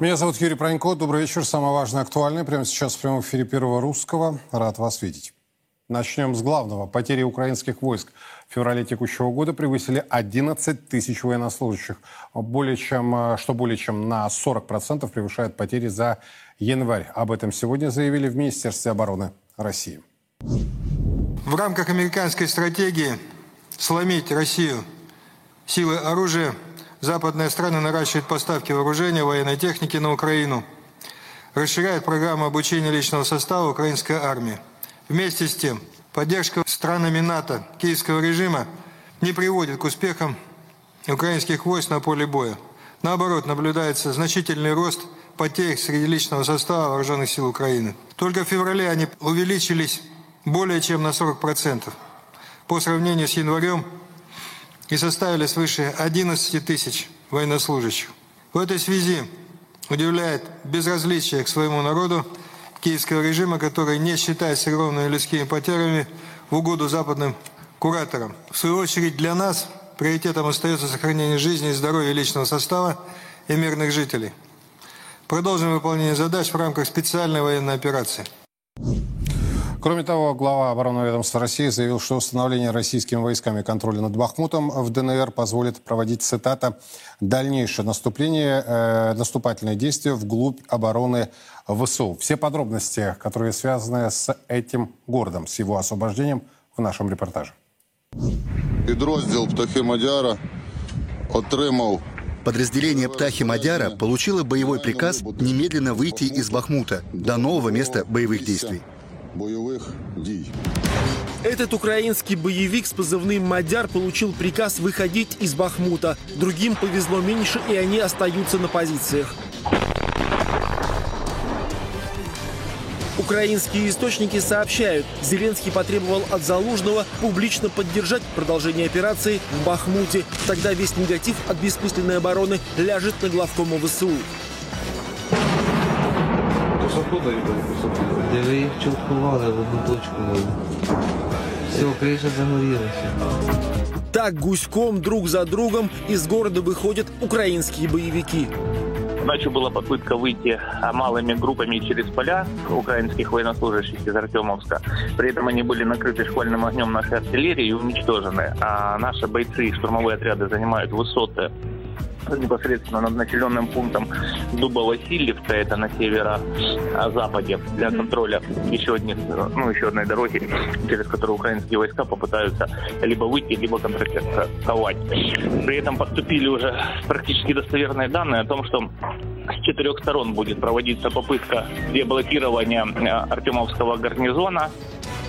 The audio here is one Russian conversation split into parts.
Меня зовут Юрий Пронько. Добрый вечер. Самое важное, актуальное. Прямо сейчас в прямом эфире Первого Русского. Рад вас видеть. Начнем с главного. Потери украинских войск в феврале текущего года превысили 11 тысяч военнослужащих, более чем, что более чем на 40% превышает потери за январь. Об этом сегодня заявили в Министерстве обороны России. В рамках американской стратегии сломить Россию силы оружия западные страны наращивают поставки вооружения, военной техники на Украину, расширяют программу обучения личного состава украинской армии. Вместе с тем, поддержка странами НАТО киевского режима не приводит к успехам украинских войск на поле боя. Наоборот, наблюдается значительный рост потерь среди личного состава вооруженных сил Украины. Только в феврале они увеличились более чем на 40% по сравнению с январем и составили свыше 11 тысяч военнослужащих. В этой связи удивляет безразличие к своему народу киевского режима, который не считает огромными людскими потерями в угоду западным кураторам. В свою очередь для нас приоритетом остается сохранение жизни и здоровья личного состава и мирных жителей. Продолжим выполнение задач в рамках специальной военной операции. Кроме того, глава оборонного ведомства России заявил, что установление российскими войсками контроля над Бахмутом в ДНР позволит проводить, цитата, «дальнейшее наступление, э, наступательные действия вглубь обороны ВСУ». Все подробности, которые связаны с этим городом, с его освобождением, в нашем репортаже. Підрозділ Птахи Мадяра отримав Подразделение «Птахи Мадяра» получило боевой приказ немедленно выйти из Бахмута до нового места боевых действий. Бойових дій. Этот украинский боевик с позывным «Мадяр» получил приказ выходить из Бахмута. Другим повезло меньше, и они остаются на позициях. Украинские источники сообщают, Зеленский потребовал от Залужного публично поддержать продолжение операции в Бахмуте. Тогда весь негатив от бессмысленной обороны ляжет на главкома ВСУ. Де ви їх чуткували в одну точку. Все, криша загорілася. Так гуськом друг за другом из города выходят украинские боевики. Ночью была попытка выйти а, малыми группами через поля украинских военнослужащих из Артемовска. При этом они были накрыты шквальным огнем нашей артиллерии и уничтожены. А наши бойцы и штурмовые отряды занимают высоты непосредственно над населенным пунктом Дуба-Васильевка, это на северо-западе, для контроля еще, одних, ну, еще одной дороги, через которую украинские войска попытаются либо выйти, либо контратаковать. При этом поступили уже практически достоверные данные о том, что с четырех сторон будет проводиться попытка деблокирования э, Артемовского гарнизона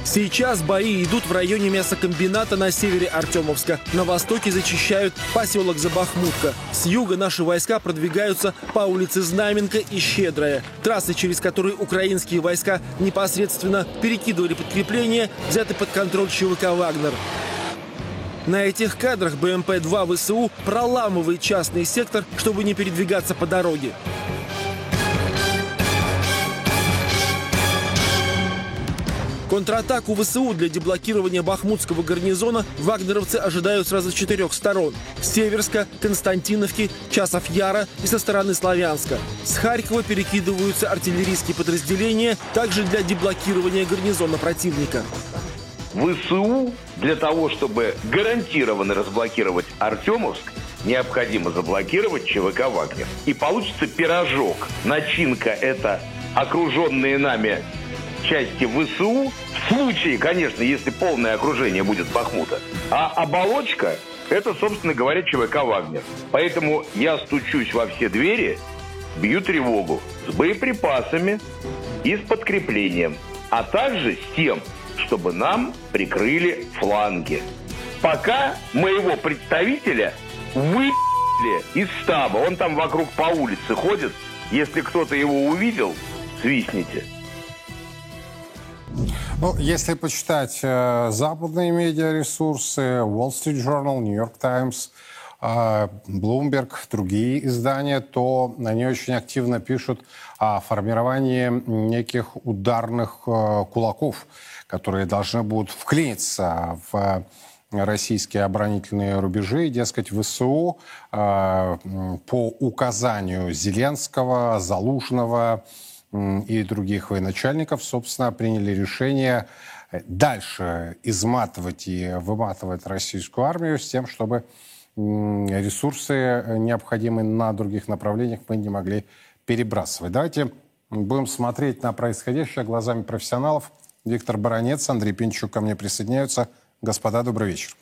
Сейчас бои идут в районе мясокомбината на севере Артемовска. На востоке зачищают поселок Забахмутка. С юга наши войска продвигаются по улице Знаменка и Щедрая. Трассы, через которые украинские войска непосредственно перекидывали подкрепления, взяты под контроль ЧВК «Вагнер». На этих кадрах БМП-2 ВСУ проламывает частный сектор, чтобы не передвигаться по дороге. Контратаку ВСУ для деблокирования Бахмутского гарнизона вагнеровцы ожидают сразу с четырех сторон. С Северска, Константиновки, Часов Яра и со стороны Славянска. С Харькова перекидываются артиллерийские подразделения, также для деблокирования гарнизона противника. ВСУ для того, чтобы гарантированно разблокировать Артемовск, необходимо заблокировать ЧВК «Вагнер». И получится пирожок. Начинка – это окруженные нами части ВСУ, в случае, конечно, если полное окружение будет Бахмута. А оболочка – это, собственно говоря, ЧВК «Вагнер». Поэтому я стучусь во все двери, бью тревогу с боеприпасами и с подкреплением, а также с тем, чтобы нам прикрыли фланги. Пока моего представителя выпили из штаба, он там вокруг по улице ходит, если кто-то его увидел, свистните. Ну, если почитать э, западные медиаресурсы, Wall Street Journal, New York Times, э, Bloomberg, другие издания, то они очень активно пишут о формировании неких ударных э, кулаков, которые должны будут вклиниться в российские оборонительные рубежи. Дескать, ВСУ э, по указанию Зеленского, Залужного и других военачальников, собственно, приняли решение дальше изматывать и выматывать российскую армию с тем, чтобы ресурсы, необходимые на других направлениях, мы не могли перебрасывать. Давайте будем смотреть на происходящее глазами профессионалов. Виктор Баранец, Андрей Пинчук ко мне присоединяются. Господа, добрый вечер.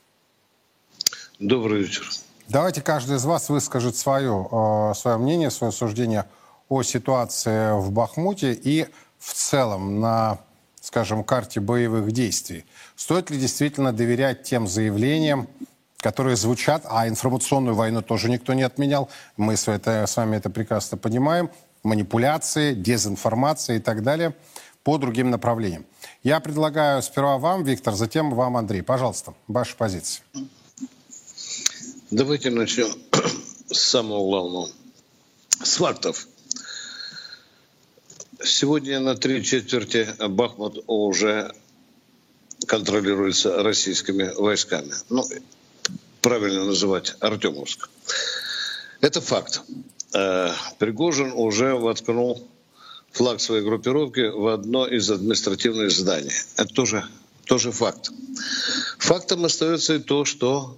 Добрый вечер. Давайте каждый из вас выскажет свое, э, свое мнение, свое суждение о ситуации в Бахмуте и в целом на, скажем, карте боевых действий. Стоит ли действительно доверять тем заявлениям, которые звучат, а информационную войну тоже никто не отменял, мы с, это, с вами это прекрасно понимаем, манипуляции, дезинформация и так далее по другим направлениям. Я предлагаю сперва вам, Виктор, затем вам, Андрей. Пожалуйста, ваша позиция. Давайте начнем с самого главного. С фактов. Сегодня на три четверти Бахмут уже контролируется российскими войсками. Ну, правильно называть Артемовск. Это факт. Э, Пригожин уже воткнул флаг своей группировки в одно из административных зданий. Это тоже, тоже факт. Фактом остается и то, что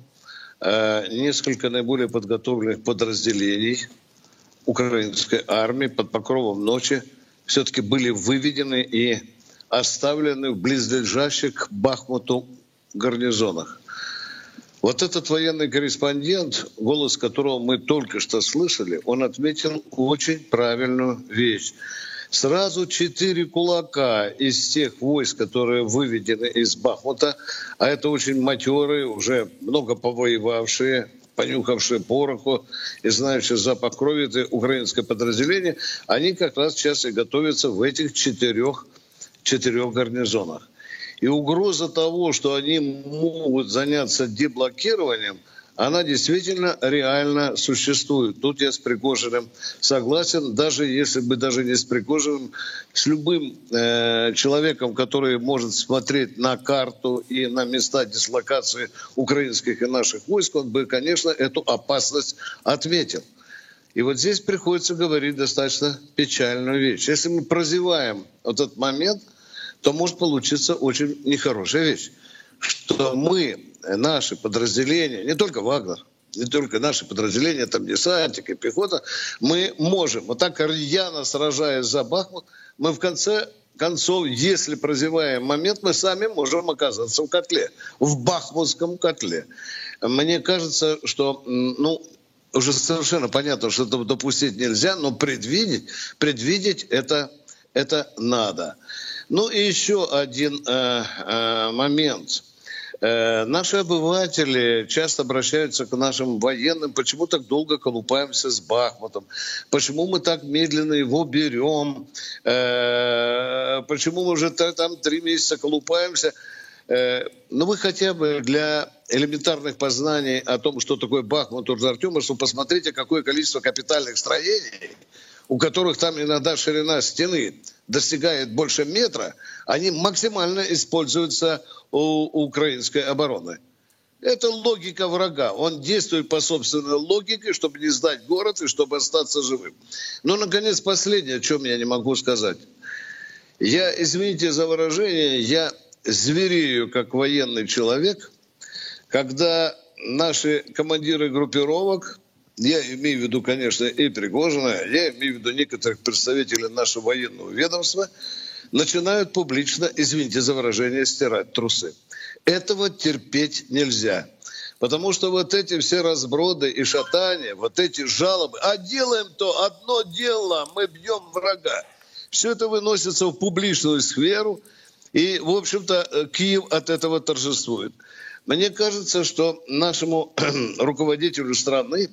э, несколько наиболее подготовленных подразделений украинской армии под покровом ночи все-таки были выведены и оставлены в близлежащих к Бахмуту гарнизонах. Вот этот военный корреспондент, голос которого мы только что слышали, он отметил очень правильную вещь. Сразу четыре кулака из тех войск, которые выведены из Бахмута, а это очень матерые, уже много повоевавшие, понюхавшие пороху и знающие запах крови, это украинское подразделение, они как раз сейчас и готовятся в этих четырех, четырех гарнизонах. И угроза того, что они могут заняться деблокированием, она действительно реально существует. Тут я с Пригожиным согласен, даже если бы даже не с Пригожиным, с любым э, человеком, который может смотреть на карту и на места дислокации украинских и наших войск, он бы, конечно, эту опасность отметил. И вот здесь приходится говорить достаточно печальную вещь. Если мы прозеваем вот этот момент – то может получиться очень нехорошая вещь. Что мы, наши подразделения, не только Вагнер, не только наши подразделения, там десантик и пехота, мы можем, вот так рьяно сражаясь за Бахмут, мы в конце концов, если прозеваем момент, мы сами можем оказаться в котле, в бахмутском котле. Мне кажется, что, ну, уже совершенно понятно, что это допустить нельзя, но предвидеть, предвидеть это, это надо. Ну и еще один э, э, момент. Э, наши обыватели часто обращаются к нашим военным, почему так долго колупаемся с Бахмутом, почему мы так медленно его берем, э, почему мы уже там три месяца колупаемся. Э, ну вы хотя бы для элементарных познаний о том, что такое Бахмут, Артемовск, посмотрите, какое количество капитальных строений у которых там иногда ширина стены достигает больше метра, они максимально используются у украинской обороны. Это логика врага. Он действует по собственной логике, чтобы не сдать город и чтобы остаться живым. Но, наконец, последнее, о чем я не могу сказать. Я, извините за выражение, я зверею как военный человек, когда наши командиры группировок я имею в виду, конечно, и Пригожина, я имею в виду некоторых представителей нашего военного ведомства, начинают публично, извините за выражение, стирать трусы. Этого терпеть нельзя. Потому что вот эти все разброды и шатания, вот эти жалобы, а делаем то одно дело, мы бьем врага. Все это выносится в публичную сферу, и, в общем-то, Киев от этого торжествует. Мне кажется, что нашему руководителю страны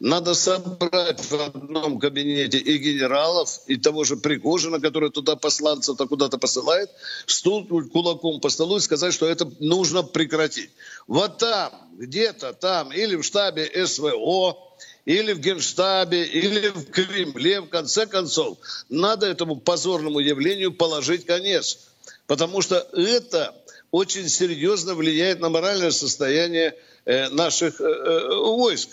надо собрать в одном кабинете и генералов, и того же Пригожина, который туда посланцев-то куда-то посылает, стукнуть кулаком по столу и сказать, что это нужно прекратить. Вот там, где-то там, или в штабе СВО, или в Генштабе, или в Кремле, в конце концов, надо этому позорному явлению положить конец. Потому что это очень серьезно влияет на моральное состояние э, наших э, э, войск.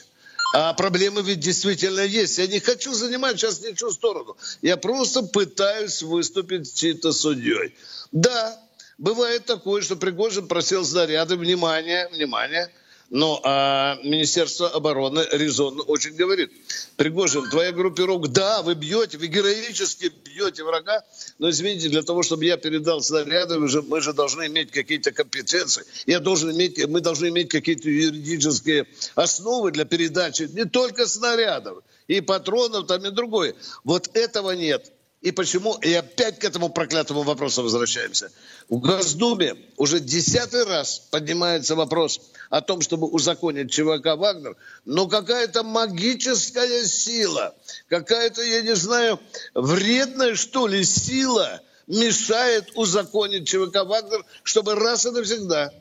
А проблемы ведь действительно есть. Я не хочу занимать сейчас ничью сторону. Я просто пытаюсь выступить чьей-то судьей. Да, бывает такое, что Пригожин просил заряды. Внимание, внимание. Но а Министерство обороны резонно очень говорит. Пригожин, твоя группировка, да, вы бьете, вы героически бьете врага, но извините, для того, чтобы я передал снаряды, мы же, мы же должны иметь какие-то компетенции. Я должен иметь, мы должны иметь какие-то юридические основы для передачи не только снарядов, и патронов, там и другое. Вот этого нет. И почему? И опять к этому проклятому вопросу возвращаемся. В Госдуме уже десятый раз поднимается вопрос о том, чтобы узаконить ЧВК «Вагнер», но какая-то магическая сила, какая-то, я не знаю, вредная, что ли, сила мешает узаконить ЧВК «Вагнер», чтобы раз и навсегда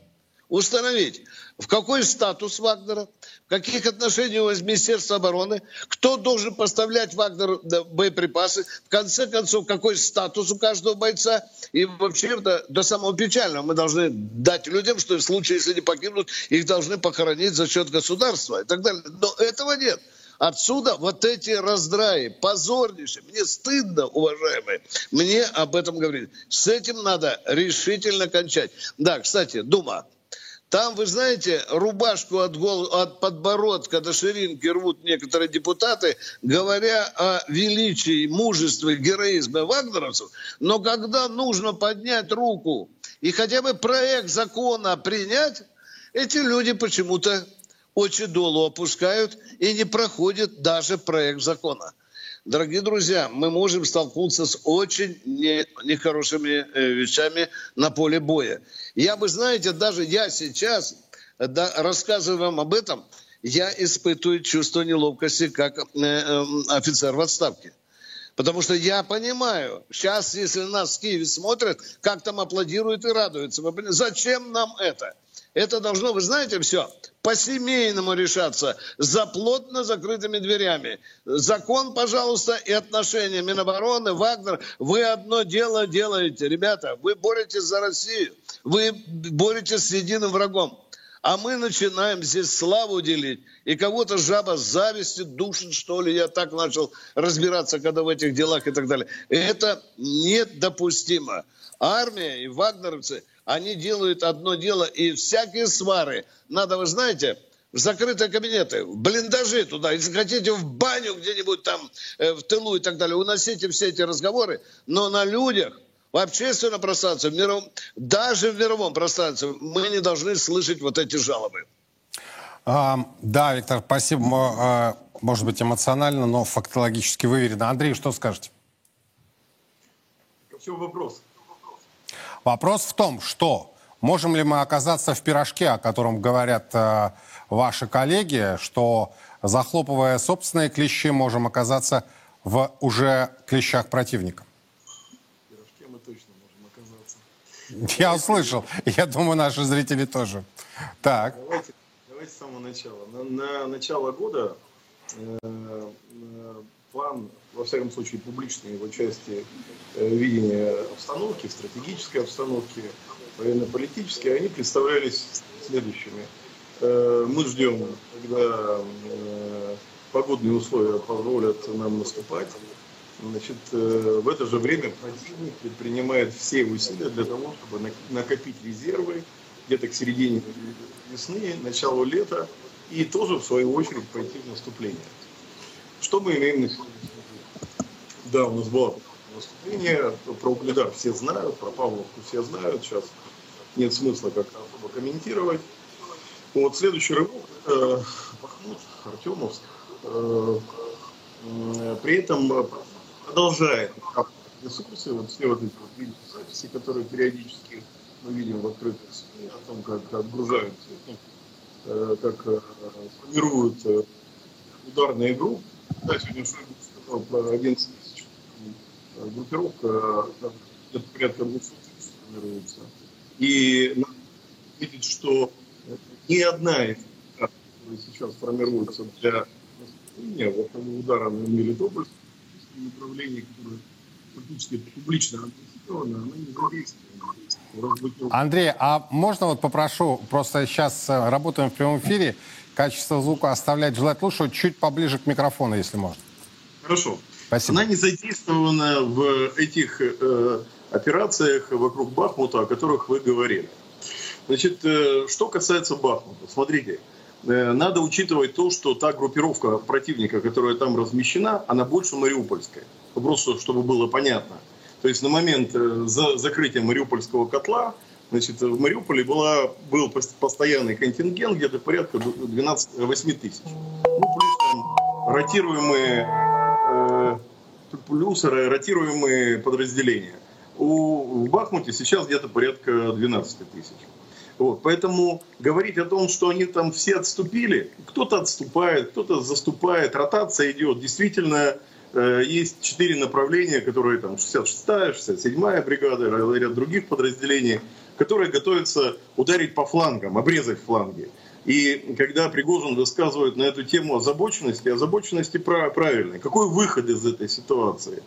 установить, в какой статус Вагнера, в каких отношениях у Министерства обороны, кто должен поставлять Вагнеру боеприпасы, в конце концов, какой статус у каждого бойца. И вообще до, до самого печального мы должны дать людям, что в случае, если они погибнут, их должны похоронить за счет государства и так далее. Но этого нет. Отсюда вот эти раздраи, позорнейшие. Мне стыдно, уважаемые, мне об этом говорить. С этим надо решительно кончать. Да, кстати, Дума, там, вы знаете, рубашку от, гол... от подбородка до ширинки рвут некоторые депутаты, говоря о величии, мужестве, героизме вагнеровцев. Но когда нужно поднять руку и хотя бы проект закона принять, эти люди почему-то очень долу опускают и не проходят даже проект закона. Дорогие друзья, мы можем столкнуться с очень не, нехорошими э, вещами на поле боя. Я бы, знаете, даже я сейчас, да, рассказываю вам об этом, я испытываю чувство неловкости как э, э, офицер в отставке. Потому что я понимаю, сейчас, если нас в Киеве смотрят, как там аплодируют и радуются. Зачем нам это? Это должно, вы знаете, все по-семейному решаться, за плотно закрытыми дверями. Закон, пожалуйста, и отношения Минобороны, Вагнер, вы одно дело делаете. Ребята, вы боретесь за Россию, вы боретесь с единым врагом. А мы начинаем здесь славу делить. И кого-то жаба с завистью душит, что ли. Я так начал разбираться, когда в этих делах и так далее. Это недопустимо. Армия и вагнеровцы – они делают одно дело, и всякие свары надо, вы знаете, в закрытые кабинеты, в блиндажи туда, если хотите, в баню где-нибудь там, э, в тылу и так далее, уносите все эти разговоры, но на людях, в общественном пространстве, в мировом, даже в мировом пространстве мы не должны слышать вот эти жалобы. А, да, Виктор, спасибо. А, может быть, эмоционально, но фактологически выверено. Андрей, что скажете? Всему вопрос. Вопрос в том, что можем ли мы оказаться в пирожке, о котором говорят э, ваши коллеги, что захлопывая собственные клещи, можем оказаться в уже клещах противника? В пирожке мы точно можем оказаться. Я услышал. Я думаю, наши зрители тоже. Так. Давайте, давайте с самого начала. На, на начало года э, э, план во всяком случае, публичной его части э, видения обстановки, стратегической обстановки, военно-политической, они представлялись следующими. Э, мы ждем, когда э, погодные условия позволят нам наступать. Значит, в это же время противник предпринимает все усилия для того, чтобы накопить резервы где-то к середине весны, началу лета, и тоже, в свою очередь, пойти в наступление. Что мы имеем на сегодняшний да, у нас было выступление. Про Угледар все знают, про Павловку все знают. Сейчас нет смысла как-то особо комментировать. Вот следующий рывок это Бахмут, Артемовск. Э, при этом продолжает ресурсы, вот все вот эти вот записи, которые периодически мы видим в открытых СМИ, о том, как отгружают, э, как э, формируют ударные группы. Да, сегодня Шойгу сказал про 11 группировка где-то порядка 200 тысяч формируется. И надо видеть, что ни одна из которые сейчас формируется для наступления, вот удара на Мелитополь, направлении, которое фактически публично анонсирована, она не задействована. Андрей, а можно вот попрошу, просто сейчас э, работаем в прямом эфире, качество звука оставлять желать лучше, чуть поближе к микрофону, если можно. Хорошо. Спасибо. Она не задействована в этих э, операциях вокруг Бахмута, о которых вы говорили. Значит, э, что касается Бахмута, смотрите, э, надо учитывать то, что та группировка противника, которая там размещена, она больше мариупольская. Просто чтобы было понятно. То есть на момент э, за закрытия Мариупольского котла Значит, в Мариуполе была, был постоянный контингент, где-то порядка 12-8 тысяч. Ну, плюс там ротируемые, э, плюс ротируемые подразделения. У, в Бахмуте сейчас где-то порядка 12 тысяч. Вот, поэтому говорить о том, что они там все отступили, кто-то отступает, кто-то заступает, ротация идет. Действительно, э, есть четыре направления, которые там 66-я, 67-я бригада, ряд других подразделений – которые готовятся ударить по флангам, обрезать фланги. И когда Пригожин высказывает на эту тему озабоченности, озабоченности правильной. Какой выход из этой ситуации?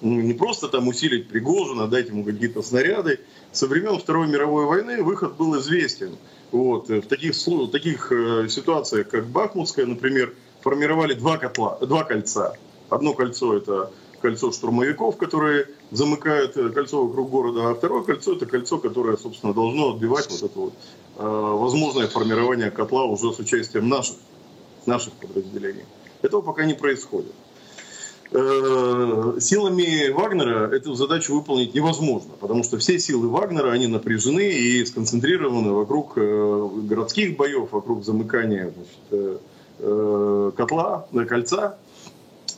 Ну, не просто там усилить Пригожина, дать ему какие-то снаряды. Со времен Второй мировой войны выход был известен. Вот. В таких, в таких э, ситуациях, как Бахмутская, например, формировали два, котла, два кольца. Одно кольцо – это кольцо штурмовиков, которые замыкают э, кольцо вокруг города, а второе кольцо это кольцо, которое, собственно, должно отбивать вот это вот э, возможное формирование котла уже с участием наших, наших подразделений. Этого пока не происходит. Э, силами Вагнера эту задачу выполнить невозможно, потому что все силы Вагнера, они напряжены и сконцентрированы вокруг городских боев, вокруг замыкания значит, котла, кольца,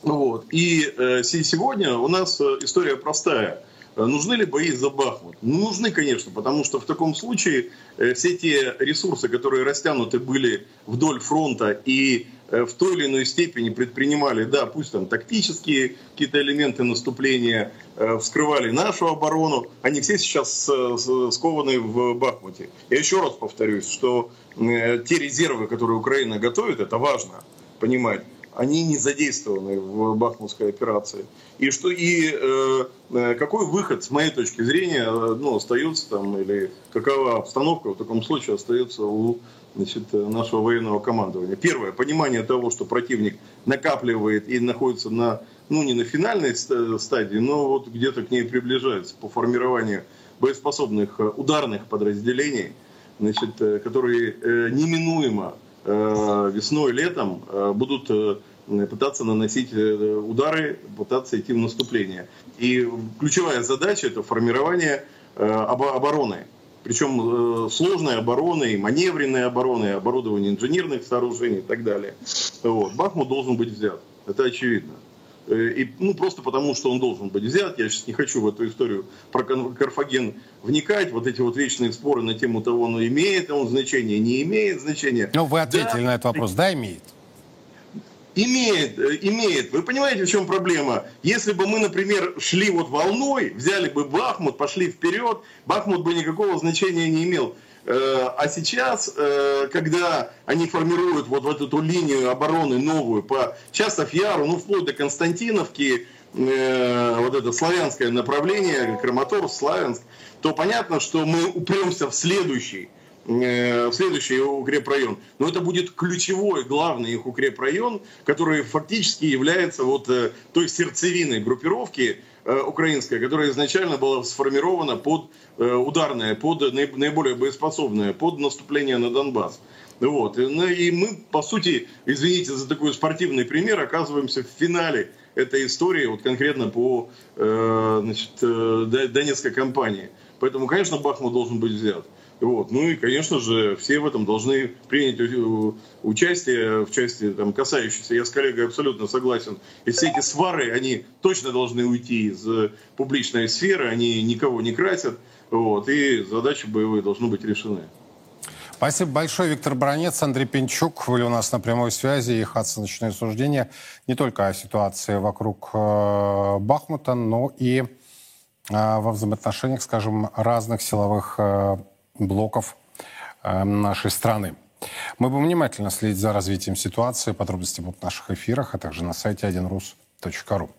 вот. И э, сегодня у нас э, история простая. Э, нужны ли бои за Бахмут? Ну, нужны, конечно, потому что в таком случае э, все те ресурсы, которые растянуты были вдоль фронта и в той или иной степени предпринимали, да, пусть там тактические какие-то элементы наступления, вскрывали нашу оборону, они все сейчас скованы в Бахмуте. Я еще раз повторюсь, что те резервы, которые Украина готовит, это важно понимать они не задействованы в Бахмутской операции. И что и э, э, какой выход, с моей точки зрения, э, ну, остается там, или какова обстановка в таком случае остается у значит, нашего военного командования. Первое, понимание того, что противник накапливает и находится на, ну, не на финальной стадии, но вот где-то к ней приближается по формированию боеспособных э, ударных подразделений, значит, которые э, неминуемо Э, весной, летом э, будут э, пытаться наносить удары, пытаться идти в наступление. И ключевая задача это формирование обороны. Причем сложной обороны, маневренной обороны, оборудование инженерных сооружений и так далее. Вот. Бахмут должен быть взят. Это очевидно. Э, и, ну, просто потому, что он должен быть взят. Я сейчас не хочу в эту историю про Карфаген вникать. Вот эти вот вечные споры на тему того, он имеет он значение, не имеет значения. Ну, вы ответили да, на этот вопрос. Да, имеет? Имеет, э, имеет. Вы понимаете, в чем проблема? Если бы мы, например, шли вот волной, взяли бы Бахмут, пошли вперед, Бахмут бы никакого значения не имел. Э, а сейчас, э, когда они формируют вот, вот эту линию обороны новую по Часов Яру, ну вплоть до Константиновки, э, вот это славянское направление, Краматорск, Славянск, то понятно, что мы упремся в следующий в следующий укрепрайон. Но это будет ключевой, главный их укрепрайон, который фактически является вот той сердцевиной группировки, украинская, которая изначально была сформирована под э, ударная, под наиболее боеспособная, под наступление на Донбасс. Вот. Ну, и мы, по сути, извините за такой спортивный пример, оказываемся в финале этой истории, вот конкретно по э, значит, Донецкой кампании. Поэтому, конечно, Бахмут должен быть взят. Вот. Ну и, конечно же, все в этом должны принять участие в части, там, касающейся, я с коллегой абсолютно согласен, и все эти свары, они точно должны уйти из публичной сферы, они никого не красят, вот, и задачи боевые должны быть решены. Спасибо большое, Виктор Бронец, Андрей Пинчук. Были у нас на прямой связи и оценочное суждение не только о ситуации вокруг э, Бахмута, но и э, во взаимоотношениях, скажем, разных силовых э, блоков э, нашей страны. Мы будем внимательно следить за развитием ситуации. Подробности будут в наших эфирах, а также на сайте 1rus.ru.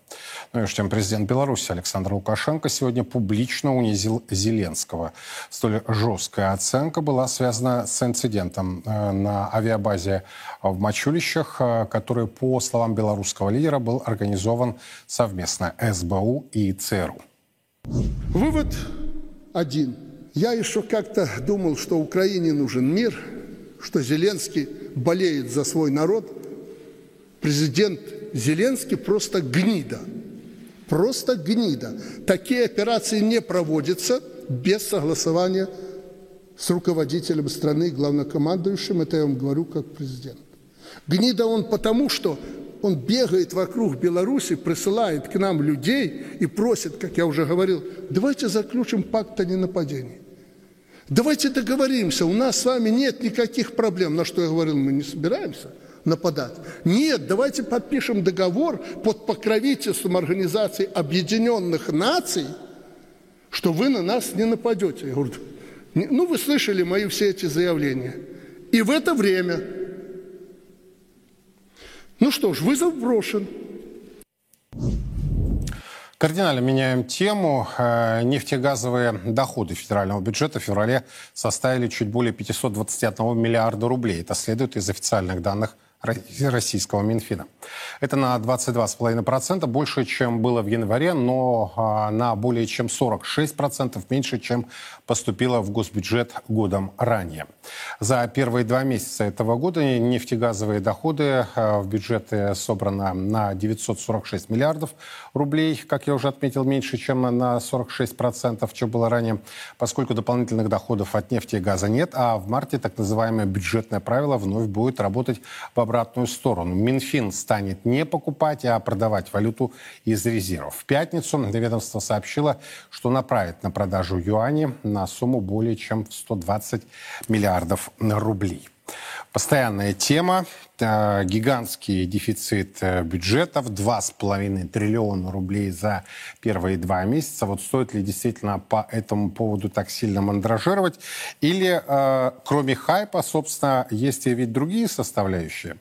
Ну, между тем, президент Беларуси Александр Лукашенко сегодня публично унизил Зеленского. Столь жесткая оценка была связана с инцидентом э, на авиабазе в Мачулищах, э, который, по словам белорусского лидера, был организован совместно СБУ и ЦРУ. Вывод один. Я еще как-то думал, что Украине нужен мир, что Зеленский болеет за свой народ. Президент Зеленский просто гнида. Просто гнида. Такие операции не проводятся без согласования с руководителем страны, главнокомандующим. Это я вам говорю как президент. Гнида он потому, что он бегает вокруг Беларуси, присылает к нам людей и просит, как я уже говорил, давайте заключим пакт о ненападении. Давайте договоримся, у нас с вами нет никаких проблем. На что я говорил, мы не собираемся нападать. Нет, давайте подпишем договор под покровительством Организации Объединенных Наций, что вы на нас не нападете. Я говорю, ну вы слышали мои все эти заявления. И в это время ну что ж, вызов брошен. Кардинально меняем тему. Э, нефтегазовые доходы федерального бюджета в феврале составили чуть более 521 миллиарда рублей. Это следует из официальных данных российского Минфина. Это на 22,5% больше, чем было в январе, но а, на более чем 46% меньше, чем поступило в госбюджет годом ранее. За первые два месяца этого года нефтегазовые доходы а, в бюджете собрано на 946 миллиардов рублей, как я уже отметил, меньше, чем на 46%, чем было ранее, поскольку дополнительных доходов от нефти и газа нет, а в марте так называемое бюджетное правило вновь будет работать в обратную сторону. Минфин станет не покупать, а продавать валюту из резервов. В пятницу ведомство сообщило, что направит на продажу юани на сумму более чем в 120 миллиардов рублей. Постоянная тема. Э, гигантский дефицит э, бюджетов, 2,5 триллиона рублей за первые два месяца. Вот стоит ли действительно по этому поводу так сильно мандражировать? Или э, кроме хайпа, собственно, есть и ведь другие составляющие.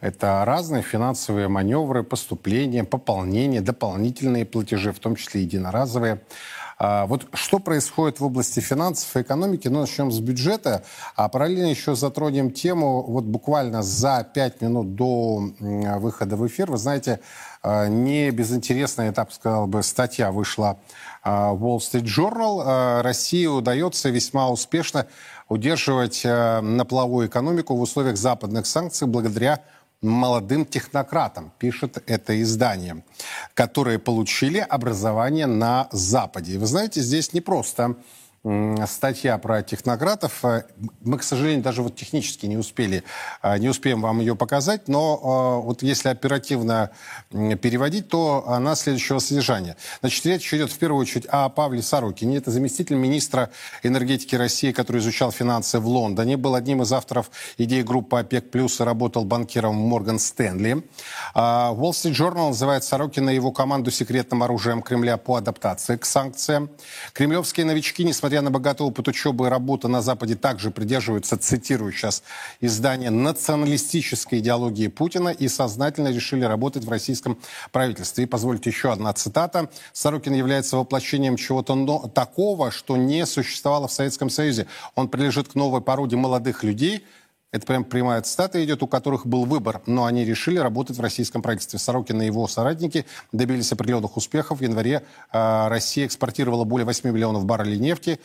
Это разные финансовые маневры, поступления, пополнения, дополнительные платежи, в том числе единоразовые. А, вот что происходит в области финансов и экономики? Ну, начнем с бюджета, а параллельно еще затронем тему, вот буквально за пять минут до выхода в эфир, вы знаете, а, не безинтересная, я так сказал бы, статья вышла а, в Wall Street Journal. России удается весьма успешно удерживать на плаву экономику в условиях западных санкций благодаря молодым технократам, пишет это издание, которые получили образование на Западе. И вы знаете, здесь не просто статья про технократов. Э, мы, к сожалению, даже вот технически не успели, э, не успеем вам ее показать, но э, вот если оперативно переводить, то она следующего содержания. Значит, речь идет в первую очередь о Павле Сорокине. Это заместитель министра энергетики России, который изучал финансы в Лондоне, был одним из авторов идеи группы ОПЕК+, плюс и работал банкиром Морган Стэнли. А, Wall Street Journal называет Сорокина и его команду секретным оружием Кремля по адаптации к санкциям. Кремлевские новички, несмотря несмотря на богатый опыт учебы и работы на Западе, также придерживаются, цитирую сейчас издание, националистической идеологии Путина и сознательно решили работать в российском правительстве. И позвольте еще одна цитата. Сорокин является воплощением чего-то такого, что не существовало в Советском Союзе. Он принадлежит к новой породе молодых людей, это прям прямая цитата идет, у которых был выбор, но они решили работать в российском правительстве. Сорокин и его соратники добились определенных успехов. В январе э, Россия экспортировала более 8 миллионов баррелей нефти.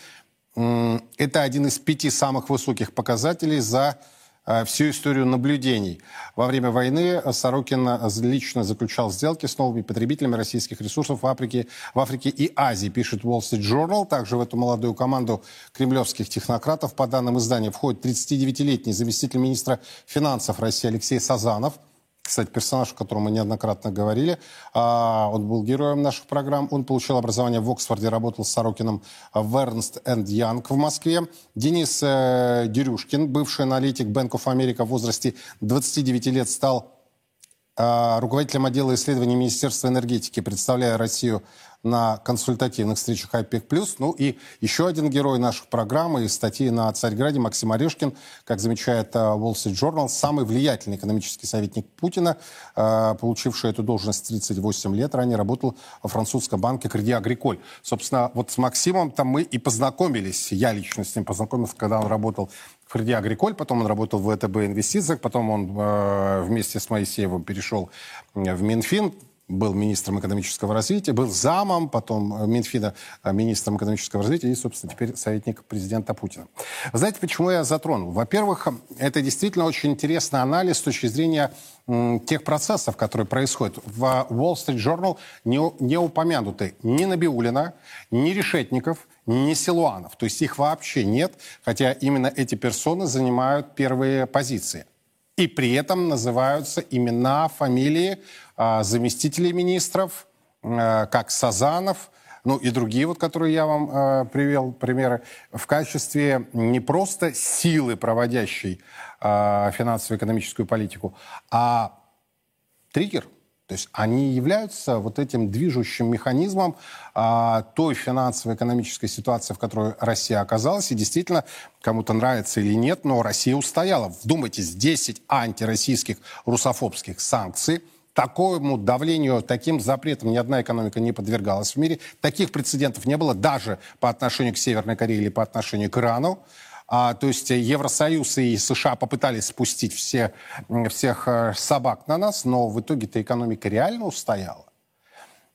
Это один из пяти самых высоких показателей за всю историю наблюдений. Во время войны Сорокин лично заключал сделки с новыми потребителями российских ресурсов в Африке, в Африке и Азии, пишет Wall Street Journal. Также в эту молодую команду кремлевских технократов, по данным издания, входит 39-летний заместитель министра финансов России Алексей Сазанов – кстати, персонаж, о котором мы неоднократно говорили. А, он был героем наших программ. Он получил образование в Оксфорде, работал с Сорокином в Эрнст энд Янг в Москве. Денис э, Дерюшкин, бывший аналитик Bank of America в возрасте 29 лет, стал а, руководителем отдела исследований Министерства энергетики, представляя Россию на консультативных встречах ОПЕК+. Ну и еще один герой наших программ и статьи на Царьграде Максим Орешкин, как замечает э, Wall Street Journal, самый влиятельный экономический советник Путина, э, получивший эту должность 38 лет, ранее работал во французском банке Креди Агриколь. Собственно, вот с Максимом там мы и познакомились. Я лично с ним познакомился, когда он работал в Креди Агриколь, потом он работал в ВТБ Инвестициях, потом он э, вместе с Моисеевым перешел в Минфин, был министром экономического развития, был замом, потом э, Минфина э, министром экономического развития и, собственно, теперь советник президента Путина. Знаете, почему я затронул? Во-первых, это действительно очень интересный анализ с точки зрения тех процессов, которые происходят. В Wall Street Journal не, не упомянуты ни Набиулина, ни Решетников, ни Силуанов. То есть их вообще нет, хотя именно эти персоны занимают первые позиции. И при этом называются имена, фамилии а, заместителей министров, а, как Сазанов, ну и другие, вот, которые я вам э, привел примеры, в качестве не просто силы, проводящей э, финансово-экономическую политику, а триггер. То есть они являются вот этим движущим механизмом э, той финансово-экономической ситуации, в которой Россия оказалась. И действительно, кому-то нравится или нет, но Россия устояла. Вдумайтесь, 10 антироссийских русофобских санкций – такому давлению, таким запретам ни одна экономика не подвергалась в мире. Таких прецедентов не было даже по отношению к Северной Корее или по отношению к Ирану. А, то есть Евросоюз и США попытались спустить все, всех э, собак на нас, но в итоге-то экономика реально устояла.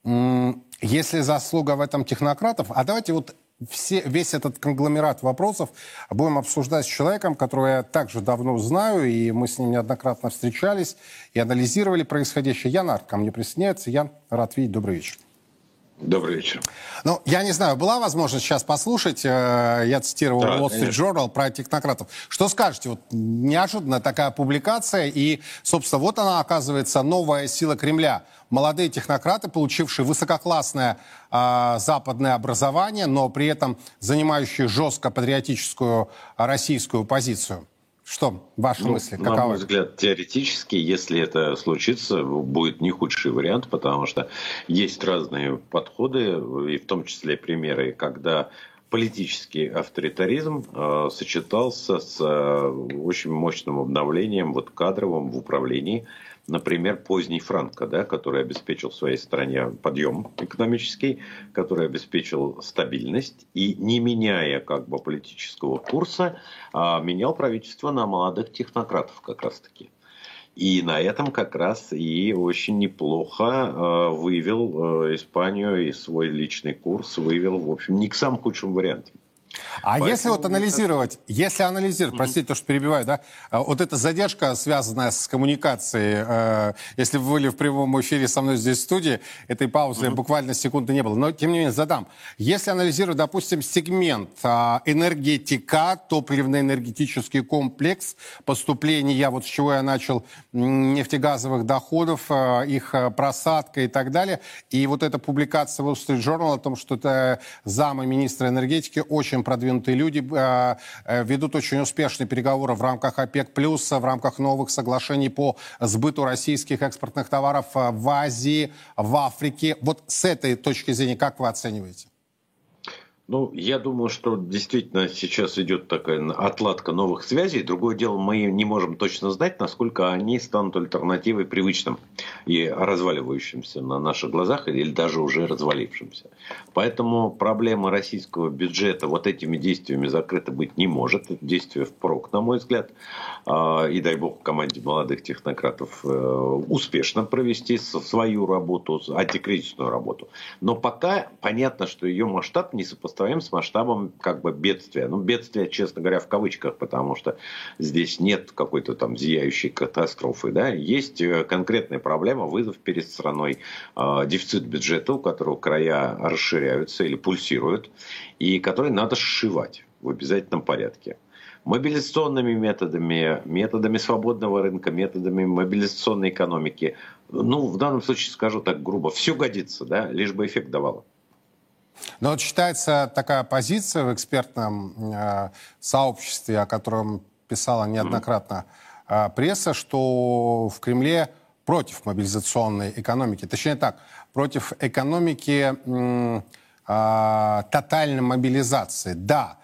Если заслуга в этом технократов, а давайте вот все, весь этот конгломерат вопросов будем обсуждать с человеком, которого я также давно знаю, и мы с ним неоднократно встречались и анализировали происходящее. Ян Арт ко мне присоединяется. Ян, рад видеть. Добрый вечер. Добрый вечер. Ну, я не знаю, была возможность сейчас послушать, э, я цитировал да, Wall Street конечно. Journal про технократов. Что скажете? Вот неожиданно такая публикация, и, собственно, вот она оказывается новая сила Кремля. Молодые технократы, получившие высококлассное э, западное образование, но при этом занимающие жестко патриотическую российскую позицию. Что ваши ну, мысли? Каковы? На мой взгляд, теоретически, если это случится, будет не худший вариант, потому что есть разные подходы, и в том числе примеры, когда политический авторитаризм э, сочетался с э, очень мощным обновлением вот кадровым в управлении. Например, поздний Франко, да, который обеспечил своей стране подъем экономический, который обеспечил стабильность и, не меняя как бы политического курса, а, менял правительство на молодых технократов как раз-таки. И на этом как раз и очень неплохо э, вывел э, Испанию и свой личный курс вывел, в общем, не к самым худшим вариантам. А Поэтому если вот анализировать, если анализировать, простите, то, что перебиваю, да, а, вот эта задержка, связанная с коммуникацией, э, если вы были в прямом эфире со мной здесь в студии, этой паузы mm-hmm. буквально секунды не было. Но, тем не менее, задам. Если анализировать, допустим, сегмент э, энергетика, топливно-энергетический комплекс, поступления, вот с чего я начал, нефтегазовых доходов, э, их просадка и так далее, и вот эта публикация Wall Street Journal о том, что это замы министра энергетики очень очень продвинутые люди, э, э, ведут очень успешные переговоры в рамках ОПЕК+, в рамках новых соглашений по сбыту российских экспортных товаров э, в Азии, в Африке. Вот с этой точки зрения как вы оцениваете? Ну, я думаю, что действительно сейчас идет такая отладка новых связей. Другое дело, мы не можем точно знать, насколько они станут альтернативой привычным и разваливающимся на наших глазах или даже уже развалившимся. Поэтому проблема российского бюджета вот этими действиями закрыта быть не может. Это действие впрок, на мой взгляд. А, и дай бог команде молодых технократов э, успешно провести свою работу, антикризисную работу. Но пока понятно, что ее масштаб не сопоставим сопоставим с масштабом как бы бедствия. Ну, бедствия, честно говоря, в кавычках, потому что здесь нет какой-то там зияющей катастрофы. Да? Есть э, конкретная проблема, вызов перед страной, э, дефицит бюджета, у которого края расширяются или пульсируют, и который надо сшивать в обязательном порядке мобилизационными методами, методами свободного рынка, методами мобилизационной экономики. Ну, в данном случае скажу так грубо, все годится, да, лишь бы эффект давало. Но вот считается такая позиция в экспертном э, сообществе, о котором писала неоднократно э, пресса, что в Кремле против мобилизационной экономики. Точнее так, против экономики м, а, тотальной мобилизации. Да,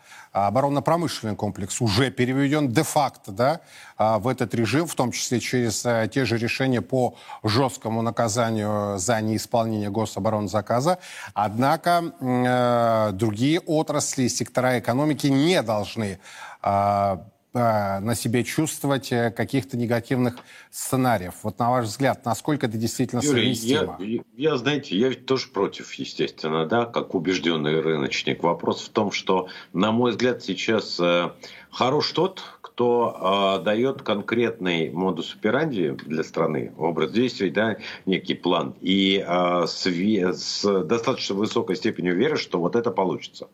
оборонно-промышленный комплекс уже переведен де-факто да, а, в этот режим, в том числе через а, те же решения по жесткому наказанию за неисполнение гособоронзаказа. Однако э, другие отрасли, сектора экономики не должны а, а, на себе чувствовать э, каких-то негативных сценариев. Вот на ваш взгляд, насколько это действительно Юрий, совместимо? Я, я, знаете, я ведь тоже против, естественно, да, как убежденный рыночник. Вопрос в том, что, на мой взгляд, сейчас э, хорош тот, кто э, дает конкретный модус операнди для страны, образ действий, да, некий план, и э, с, с достаточно высокой степенью веры, что вот это получится.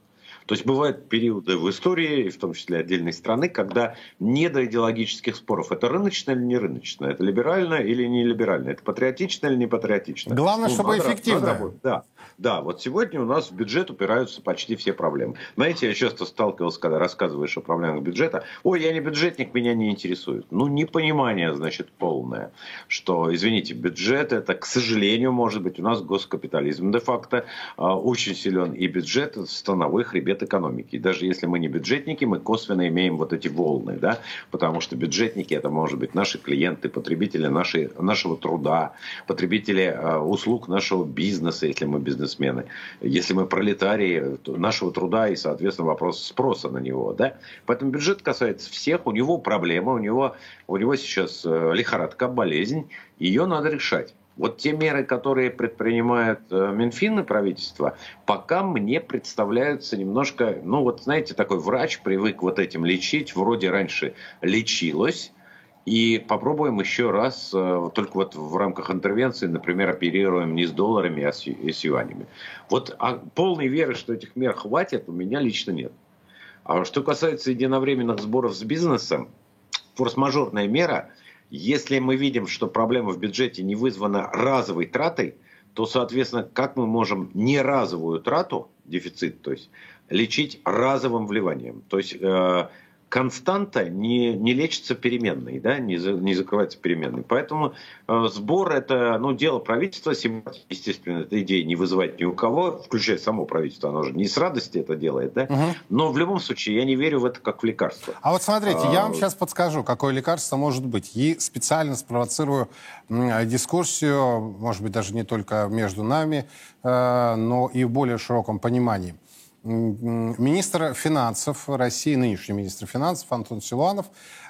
То есть бывают периоды в истории, в том числе отдельной страны, когда не до идеологических споров. Это рыночное или не рыночное? Это либеральное или не либеральное? Это патриотичное или не патриотичное? Главное, ну, чтобы эффективно. Да. Да, вот сегодня у нас в бюджет упираются почти все проблемы. Знаете, я часто сталкивался, когда рассказываешь о проблемах бюджета. Ой, я не бюджетник, меня не интересует. Ну, непонимание, значит, полное. Что, извините, бюджет это, к сожалению, может быть, у нас госкапитализм де-факто а, очень силен. И бюджет это становой хребет экономики. И даже если мы не бюджетники, мы косвенно имеем вот эти волны, да, потому что бюджетники это, может быть, наши клиенты, потребители нашей, нашего труда, потребители а, услуг нашего бизнеса, если мы бизнес бизнесмены. Если мы пролетарии нашего труда и, соответственно, вопрос спроса на него. Да? Поэтому бюджет касается всех, у него проблема, у него, у него сейчас э, лихорадка, болезнь, ее надо решать. Вот те меры, которые предпринимает э, Минфин и правительство, пока мне представляются немножко, ну вот знаете, такой врач привык вот этим лечить, вроде раньше лечилось, и попробуем еще раз, э, только вот в рамках интервенции, например, оперируем не с долларами, а с, с юанями. Вот а полной веры, что этих мер хватит, у меня лично нет. А что касается единовременных сборов с бизнесом, форс-мажорная мера, если мы видим, что проблема в бюджете не вызвана разовой тратой, то, соответственно, как мы можем не разовую трату, дефицит, то есть, лечить разовым вливанием? То есть, э, константа не, не лечится переменной, да, не, за, не закрывается переменной. Поэтому э, сбор это ну, дело правительства. Естественно, эта идея не вызывает ни у кого, включая само правительство. Оно же не с радости это делает. Да? Угу. Но в любом случае я не верю в это как в лекарство. А вот смотрите, а... я вам сейчас подскажу, какое лекарство может быть. И специально спровоцирую дискуссию, может быть, даже не только между нами, э, но и в более широком понимании министр финансов России, нынешний министр финансов Антон Силуанов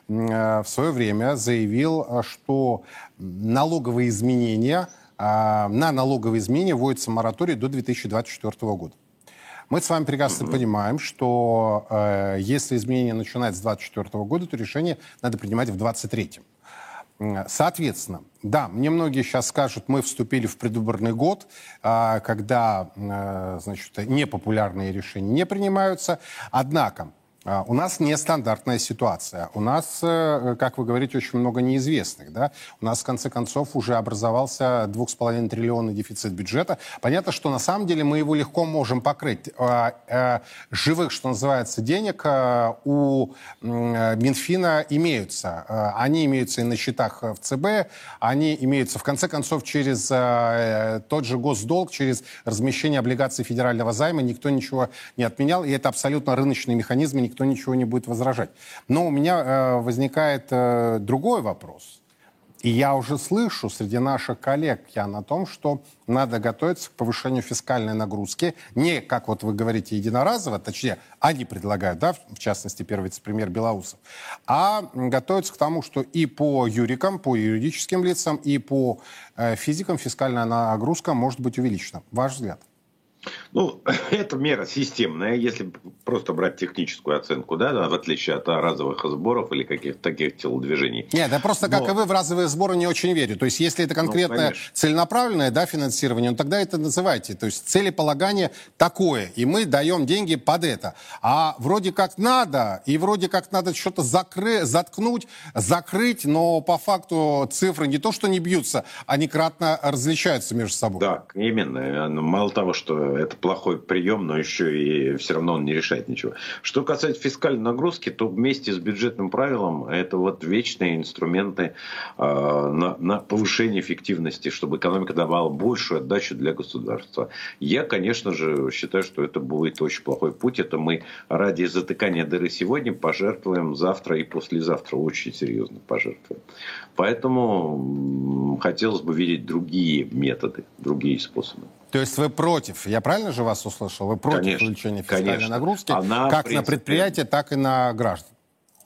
э, в свое время заявил, э, что налоговые изменения, э, на налоговые изменения вводится мораторий до 2024 года. Мы с вами прекрасно понимаем, что э, если изменения начинать с 2024 года, то решение надо принимать в 2023. Соответственно, да, мне многие сейчас скажут, мы вступили в предвыборный год, а, когда, э, значит, непопулярные решения не принимаются. Однако, у нас нестандартная ситуация. У нас, э, как вы говорите, очень много неизвестных. Да? У нас, в конце концов, уже образовался 2,5 триллиона дефицит бюджета. Понятно, что на самом деле мы его легко можем покрыть. А, э, живых, что называется, денег э, у Минфина имеются. Они имеются и на счетах в ЦБ, они имеются, в конце концов, через тот же госдолг, через размещение облигаций федерального займа. Никто ничего не отменял, и это абсолютно рыночный механизм, никто ничего не будет возражать. Но у меня э, возникает э, другой вопрос. И я уже слышу среди наших коллег, я на том, что надо готовиться к повышению фискальной нагрузки. Не, как вот вы говорите, единоразово, точнее, они предлагают, да, в частности, первый вице-премьер Белоусов, а готовиться к тому, что и по юрикам, по юридическим лицам, и по э, физикам фискальная нагрузка может быть увеличена. Ваш взгляд? Ну, это мера системная, если просто брать техническую оценку, да, в отличие от разовых сборов или каких-то таких телодвижений. Нет, я просто, как Но... и вы, в разовые сборы не очень верю. То есть, если это конкретное ну, целенаправленное да, финансирование, ну, тогда это называйте. То есть, целеполагание такое, и мы даем деньги под это. А вроде как надо, и вроде как надо что-то закры... заткнуть, закрыть, но по факту цифры не то, что не бьются, они кратно различаются между собой. Да, именно. Мало того, что это плохой прием, но еще и все равно он не решает ничего. Что касается фискальной нагрузки, то вместе с бюджетным правилом это вот вечные инструменты э, на, на повышение эффективности, чтобы экономика давала большую отдачу для государства. Я, конечно же, считаю, что это будет очень плохой путь. Это мы ради затыкания дыры сегодня пожертвуем завтра и послезавтра. Очень серьезно пожертвуем. Поэтому хотелось бы видеть другие методы, другие способы. То есть вы против, я правильно же вас услышал, вы против конечно, увеличения фискальной конечно. нагрузки Она, как принципе, на предприятия, так и на граждан?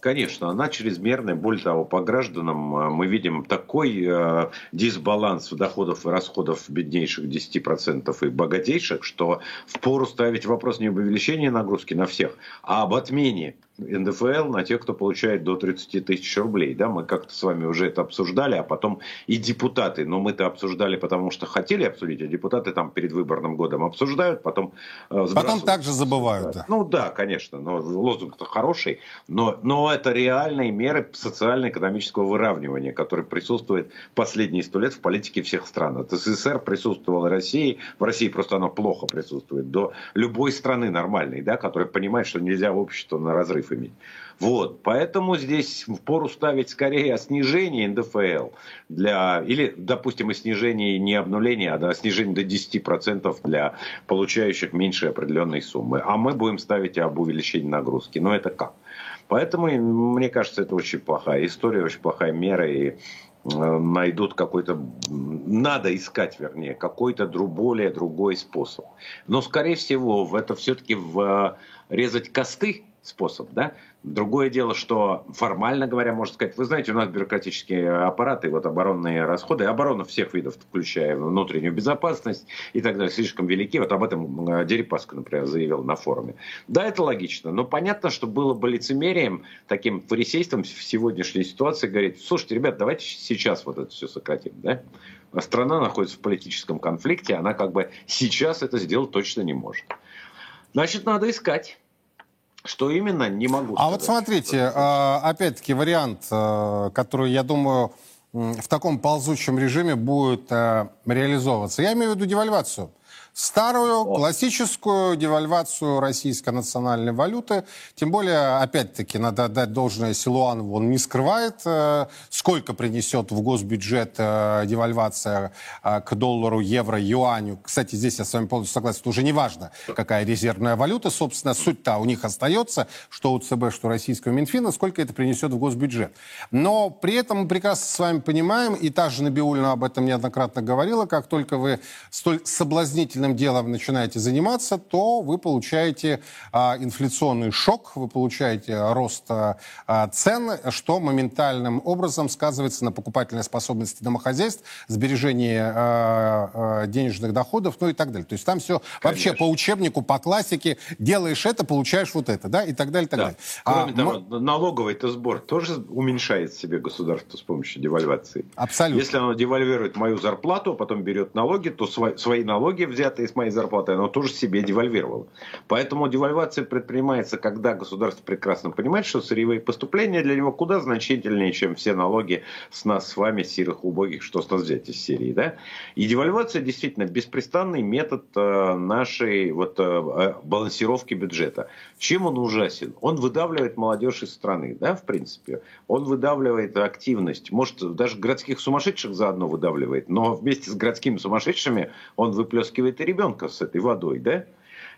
Конечно, она чрезмерная. Более того, по гражданам э, мы видим такой э, дисбаланс доходов и расходов беднейших 10% и богатейших, что впору ставить вопрос не об увеличении нагрузки на всех, а об отмене НДФЛ на тех, кто получает до 30 тысяч рублей. Да, мы как-то с вами уже это обсуждали, а потом и депутаты. Но мы это обсуждали, потому что хотели обсудить, а депутаты там перед выборным годом обсуждают, потом э, Потом также забывают. Да. Ну да, конечно, но лозунг-то хороший, но, но это реальные меры социально-экономического выравнивания, которые присутствуют последние сто лет в политике всех стран. От СССР присутствовала Россия, в России просто она плохо присутствует, до любой страны нормальной, да, которая понимает, что нельзя в общество на разрыв иметь. Вот, поэтому здесь в пору ставить скорее о снижении НДФЛ для, или, допустим, о снижении не обнуления, а о снижении до 10% для получающих меньше определенной суммы. А мы будем ставить об увеличении нагрузки. Но это как? Поэтому, мне кажется, это очень плохая история, очень плохая мера. И э, найдут какой-то, надо искать, вернее, какой-то более другой способ. Но, скорее всего, в это все-таки в резать косты способ, да. Другое дело, что формально говоря, можно сказать, вы знаете, у нас бюрократические аппараты, вот оборонные расходы, оборона всех видов, включая внутреннюю безопасность и так далее, слишком велики. Вот об этом э, Дерипаска, например, заявил на форуме. Да, это логично, но понятно, что было бы лицемерием, таким фарисейством в сегодняшней ситуации говорить, слушайте, ребят, давайте сейчас вот это все сократим, да. Страна находится в политическом конфликте, она как бы сейчас это сделать точно не может. Значит, надо искать. Что именно, не могу сказать. А вот смотрите, а, опять-таки вариант, э, который, я думаю, в таком ползучем режиме будет э, реализовываться. Я имею в виду девальвацию старую классическую девальвацию российской национальной валюты. Тем более, опять-таки, надо отдать должное Силуанову, он не скрывает, э, сколько принесет в госбюджет э, девальвация э, к доллару, евро, юаню. Кстати, здесь я с вами полностью согласен, уже не важно, какая резервная валюта. Собственно, суть-то у них остается, что у ЦБ, что российского Минфина, сколько это принесет в госбюджет. Но при этом мы прекрасно с вами понимаем, и та же Набиульна об этом неоднократно говорила, как только вы столь соблазнительно этим делом начинаете заниматься, то вы получаете а, инфляционный шок, вы получаете рост а, цен, что моментальным образом сказывается на покупательной способности домохозяйств, сбережении а, а, денежных доходов, ну и так далее. То есть там все Конечно. вообще по учебнику, по классике, делаешь это, получаешь вот это, да, и так далее, и так да. далее. Кроме а, того, мы... налоговый-то сбор тоже уменьшает себе государство с помощью девальвации. Абсолютно. Если оно девальвирует мою зарплату, а потом берет налоги, то свои, свои налоги, взятые взятое из моей зарплаты, оно тоже себе девальвировало. Поэтому девальвация предпринимается, когда государство прекрасно понимает, что сырьевые поступления для него куда значительнее, чем все налоги с нас с вами, серых убогих, что с нас взять из серии. Да? И девальвация действительно беспрестанный метод э, нашей вот, э, балансировки бюджета. Чем он ужасен? Он выдавливает молодежь из страны, да, в принципе. Он выдавливает активность. Может, даже городских сумасшедших заодно выдавливает, но вместе с городскими сумасшедшими он выплескивает и ребенка с этой водой, да?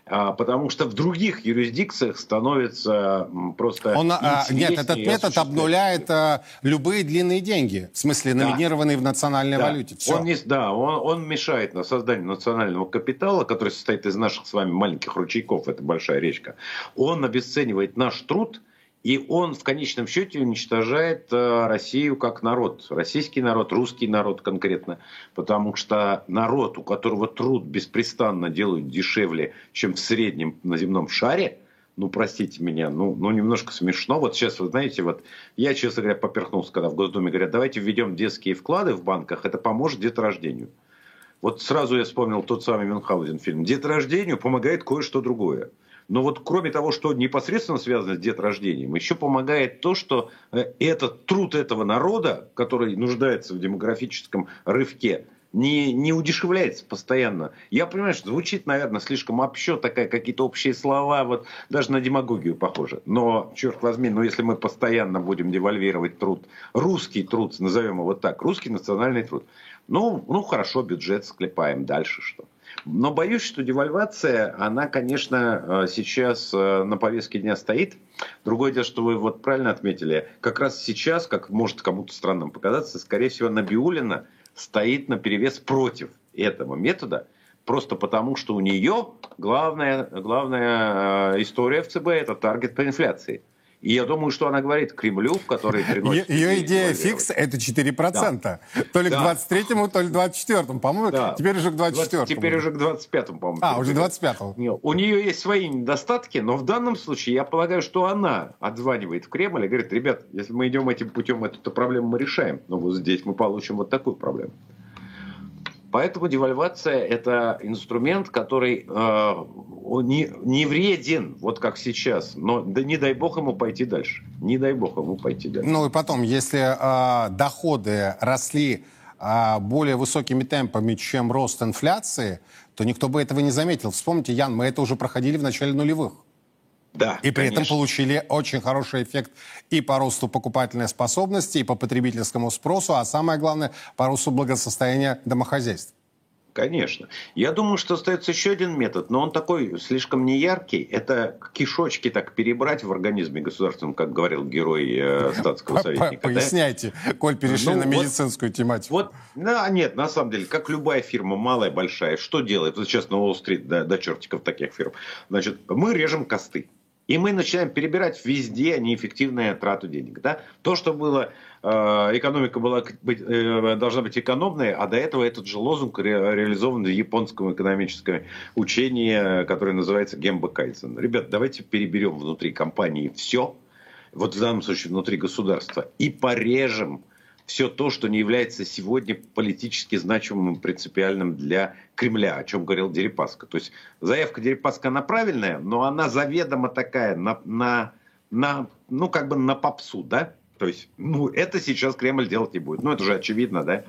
А, потому что в других юрисдикциях становится просто... Он, а, нет, этот метод обнуляет а, любые длинные деньги, в смысле номинированные да. в национальной да. валюте. Все. Он не, да, он, он мешает на созданию национального капитала, который состоит из наших с вами маленьких ручейков, это большая речка. Он обесценивает наш труд, и он в конечном счете уничтожает э, Россию как народ, российский народ, русский народ конкретно, потому что народ, у которого труд беспрестанно делают дешевле, чем в среднем на земном шаре, ну, простите меня, ну, ну, немножко смешно. Вот сейчас, вы знаете, вот я, честно говоря, поперхнулся, когда в Госдуме говорят, давайте введем детские вклады в банках, это поможет деторождению. Вот сразу я вспомнил тот самый Мюнхгаузен фильм. Деторождению помогает кое-что другое. Но вот кроме того, что непосредственно связано с деторождением, еще помогает то, что э, этот труд этого народа, который нуждается в демографическом рывке, не, не удешевляется постоянно. Я понимаю, что звучит, наверное, слишком общо, такая какие-то общие слова, вот даже на демагогию похоже. Но, черт возьми, ну если мы постоянно будем девальвировать труд, русский труд, назовем его так, русский национальный труд, ну, ну хорошо, бюджет склепаем, дальше что? Но боюсь, что девальвация, она, конечно, э, сейчас э, на повестке дня стоит. Другое дело, что вы вот правильно отметили, как раз сейчас, как может кому-то странным показаться, скорее всего, Набиулина стоит на перевес против этого метода, просто потому, что у нее главная, главная э, история в ЦБ – это таргет по инфляции. И я думаю, что она говорит Кремлю, в который приносит... Ее идея фикс – это 4%. Да. То ли да. к 23-му, то ли к 24-му. По-моему, да. теперь уже к 24-му. Теперь уже к 25-му, по-моему. А, уже 25-му. У нее есть свои недостатки, но в данном случае я полагаю, что она отзванивает в Кремль и говорит, ребят, если мы идем этим путем, эту проблему мы решаем. Но вот здесь мы получим вот такую проблему. Поэтому девальвация – это инструмент, который э, не, не вреден, вот как сейчас. Но да не дай бог ему пойти дальше. Не дай бог ему пойти дальше. Ну и потом, если э, доходы росли э, более высокими темпами, чем рост инфляции, то никто бы этого не заметил. Вспомните, Ян, мы это уже проходили в начале нулевых. Да, и при конечно. этом получили очень хороший эффект и по росту покупательной способности, и по потребительскому спросу, а самое главное, по росту благосостояния домохозяйств. Конечно. Я думаю, что остается еще один метод, но он такой слишком неяркий. Это кишочки так перебрать в организме государственном, как говорил герой э, статского советника. Поясняйте, да? коль перешли ну, на медицинскую вот, тематику. Вот, да, нет, на самом деле, как любая фирма, малая, большая, что делает? Вот сейчас на Уолл-стрит, да, до чертиков таких фирм. Значит, мы режем косты. И мы начинаем перебирать везде неэффективную трату денег. Да? То, что было, э, экономика была, э, должна быть экономной, а до этого этот же лозунг ре, реализован в японском экономическом учении, которое называется Гемба Кайдзен. Ребят, давайте переберем внутри компании все, вот в данном случае внутри государства, и порежем все то, что не является сегодня политически значимым и принципиальным для Кремля, о чем говорил Дерипаска. То есть заявка Дерипаска, она правильная, но она заведомо такая на, на, на, ну, как бы на попсу, да? То есть, ну, это сейчас Кремль делать не будет. Ну, это же очевидно, да?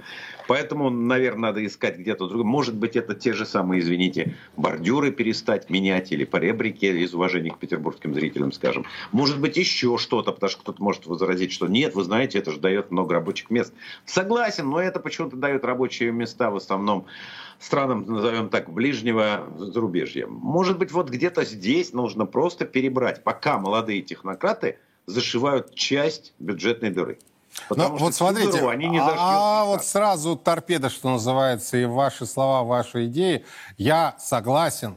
Поэтому, наверное, надо искать где-то другое. Может быть, это те же самые, извините, бордюры перестать менять или поребрики из уважения к петербургским зрителям, скажем. Может быть, еще что-то, потому что кто-то может возразить, что нет, вы знаете, это же дает много рабочих мест. Согласен, но это почему-то дает рабочие места в основном странам, назовем так, ближнего зарубежья. Может быть, вот где-то здесь нужно просто перебрать, пока молодые технократы – зашивают часть бюджетной дыры. Потому ну, вот смотрите, дыру они не а вот сразу торпеда, что называется, и ваши слова, ваши идеи. Я согласен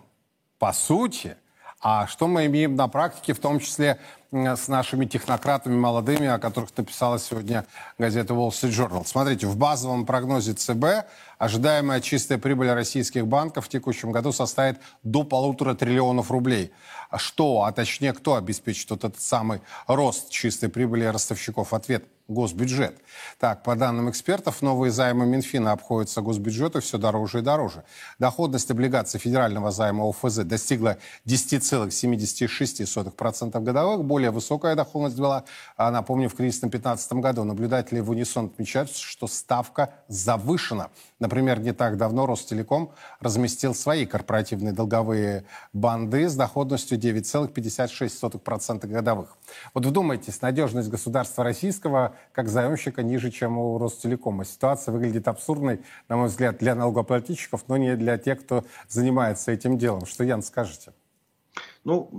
по сути, а что мы имеем на практике, в том числе с нашими технократами молодыми, о которых написала сегодня газета Wall Street Journal. Смотрите, в базовом прогнозе ЦБ ожидаемая чистая прибыль российских банков в текущем году составит до полутора триллионов рублей. Что, а точнее кто обеспечит вот этот самый рост чистой прибыли ростовщиков? Ответ – госбюджет. Так, по данным экспертов, новые займы Минфина обходятся госбюджету все дороже и дороже. Доходность облигаций федерального займа ОФЗ достигла 10,76% годовых. Более высокая доходность была, а, напомню, в кризисном 2015 году. Наблюдатели в унисон отмечают, что ставка завышена. Например, не так давно Ростелеком разместил свои корпоративные долговые банды с доходностью 9,56% годовых. Вот вдумайтесь, надежность государства российского как заемщика ниже, чем у Ростелекома. Ситуация выглядит абсурдной, на мой взгляд, для налогоплательщиков, но не для тех, кто занимается этим делом. Что, Ян, скажете? Ну,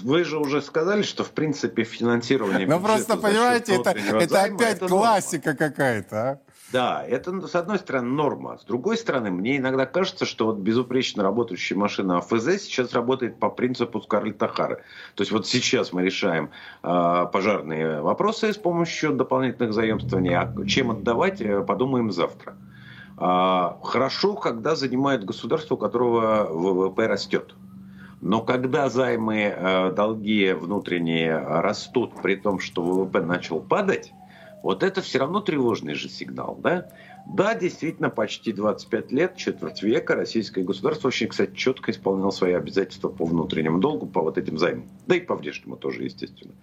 вы же уже сказали, что в принципе финансирование. Ну просто понимаете, это, это опять это классика какая-то. А? Да, это с одной стороны норма. С другой стороны, мне иногда кажется, что вот безупречно работающая машина АФЗ сейчас работает по принципу Скарлетта Хары. То есть вот сейчас мы решаем э, пожарные вопросы с помощью дополнительных заемствований, а чем отдавать, э, подумаем завтра. А, хорошо, когда занимает государство, у которого ВВП растет. Но когда займы, э, долги внутренние растут, при том, что ВВП начал падать, вот это все равно тревожный же сигнал, да? Да, действительно, почти 25 лет, четверть века российское государство очень, кстати, четко исполняло свои обязательства по внутреннему долгу, по вот этим займам. Да и по внешнему тоже, естественно.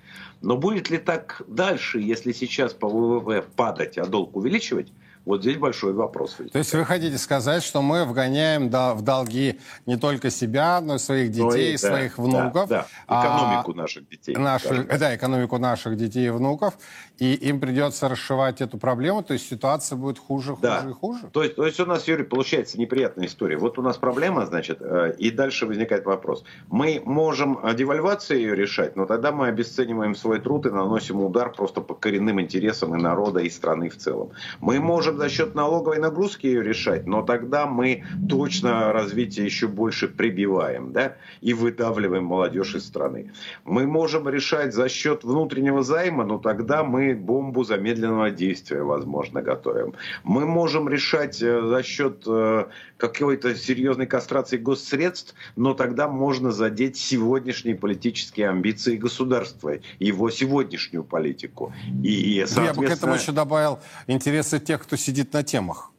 Но будет ли так дальше, если сейчас по ВВП падать, а долг увеличивать? Вот здесь большой вопрос. То есть вы хотите сказать, что мы вгоняем в долги не только себя, но и своих детей, ну, и, своих да, внуков. Да, да. Экономику а, наших детей. Наши, да, экономику наших детей и внуков. И им придется расшивать эту проблему, то есть ситуация будет хуже, хуже да. и хуже. То есть, то есть у нас, Юрий, получается неприятная история. Вот у нас проблема, значит, э, и дальше возникает вопрос. Мы можем девальвацией ее решать, но тогда мы обесцениваем свой труд и наносим удар просто по коренным интересам и народа, и страны в целом. Мы можем за счет налоговой нагрузки ее решать, но тогда мы точно развитие еще больше прибиваем, да, и выдавливаем молодежь из страны. Мы можем решать за счет внутреннего займа, но тогда мы бомбу замедленного действия, возможно, готовим. Мы можем решать э, за счет э, какой-то серьезной кастрации госсредств, но тогда можно задеть сегодняшние политические амбиции государства, его сегодняшнюю политику. И, соответственно... Я бы к этому еще добавил интересы тех, кто сидит на темах.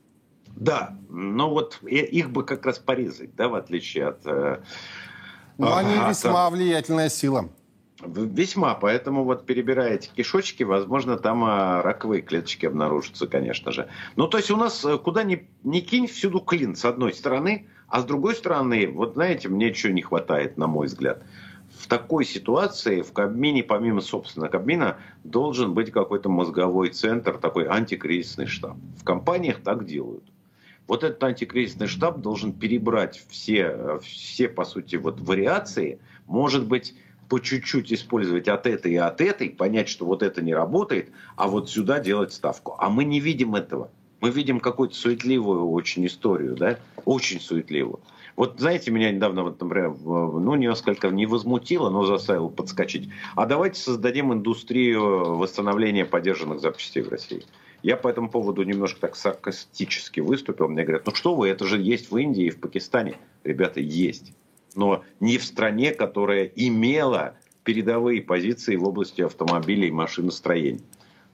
Да, но вот их бы как раз порезать, да, в отличие от... Э, но они весьма влиятельная сила. Весьма, поэтому вот перебирая эти кишочки, возможно, там а, раковые клеточки обнаружатся, конечно же. Ну, то есть у нас э, куда ни, ни кинь, всюду клин, с одной стороны, а с другой стороны, вот знаете, мне чего не хватает, на мой взгляд. В такой ситуации в Кабмине, помимо, собственно, Кабмина, должен быть какой-то мозговой центр, такой антикризисный штаб. В компаниях так делают. Вот этот антикризисный штаб должен перебрать все, э, все по сути, вот вариации, может быть, по чуть-чуть использовать от этой и от этой, понять, что вот это не работает, а вот сюда делать ставку. А мы не видим этого. Мы видим какую-то суетливую очень историю, да, очень суетливую. Вот знаете, меня недавно, вот, например, ну, несколько не возмутило, но заставило подскочить. А давайте создадим индустрию восстановления поддержанных запчастей в России. Я по этому поводу немножко так саркастически выступил. Мне говорят, ну что вы, это же есть в Индии и в Пакистане. Ребята, есть но не в стране, которая имела передовые позиции в области автомобилей и машиностроения.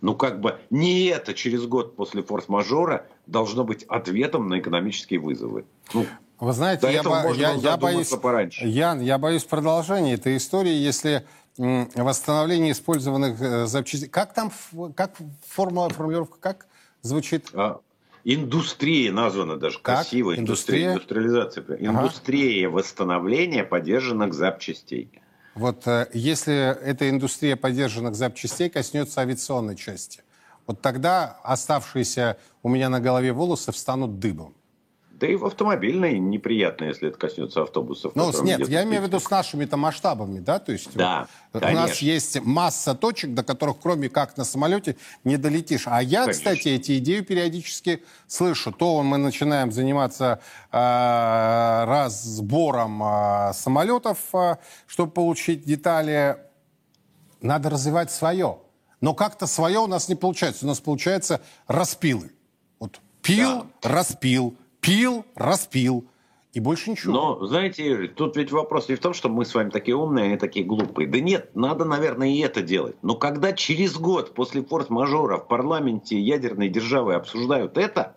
Ну, как бы не это через год после форс-мажора должно быть ответом на экономические вызовы. Ну, Вы знаете, я, бо- я, я боюсь, пораньше. Ян, я боюсь продолжения этой истории, если восстановление использованных э, запчастей... Как там, как формула, формулировка, как звучит? А, Индустрия названа даже как? красиво. Индустрия? Индустриализация. Индустрия ага. восстановления поддержанных запчастей. Вот э, если эта индустрия поддержанных запчастей коснется авиационной части, вот тогда оставшиеся у меня на голове волосы встанут дыбом. Да и в автомобильной неприятно, если это коснется автобусов. Ну, нет, я имею в виду с нашими-то масштабами, да? То есть да, вот, у нас есть масса точек, до которых кроме как на самолете не долетишь. А я, конечно. кстати, эти идеи периодически слышу. То мы начинаем заниматься э, разбором э, самолетов, э, чтобы получить детали. Надо развивать свое. Но как-то свое у нас не получается. У нас получается распилы. Вот пил, да. распил, пил, распил. И больше ничего. Но, знаете, тут ведь вопрос не в том, что мы с вами такие умные, они такие глупые. Да нет, надо, наверное, и это делать. Но когда через год после форс-мажора в парламенте ядерной державы обсуждают это,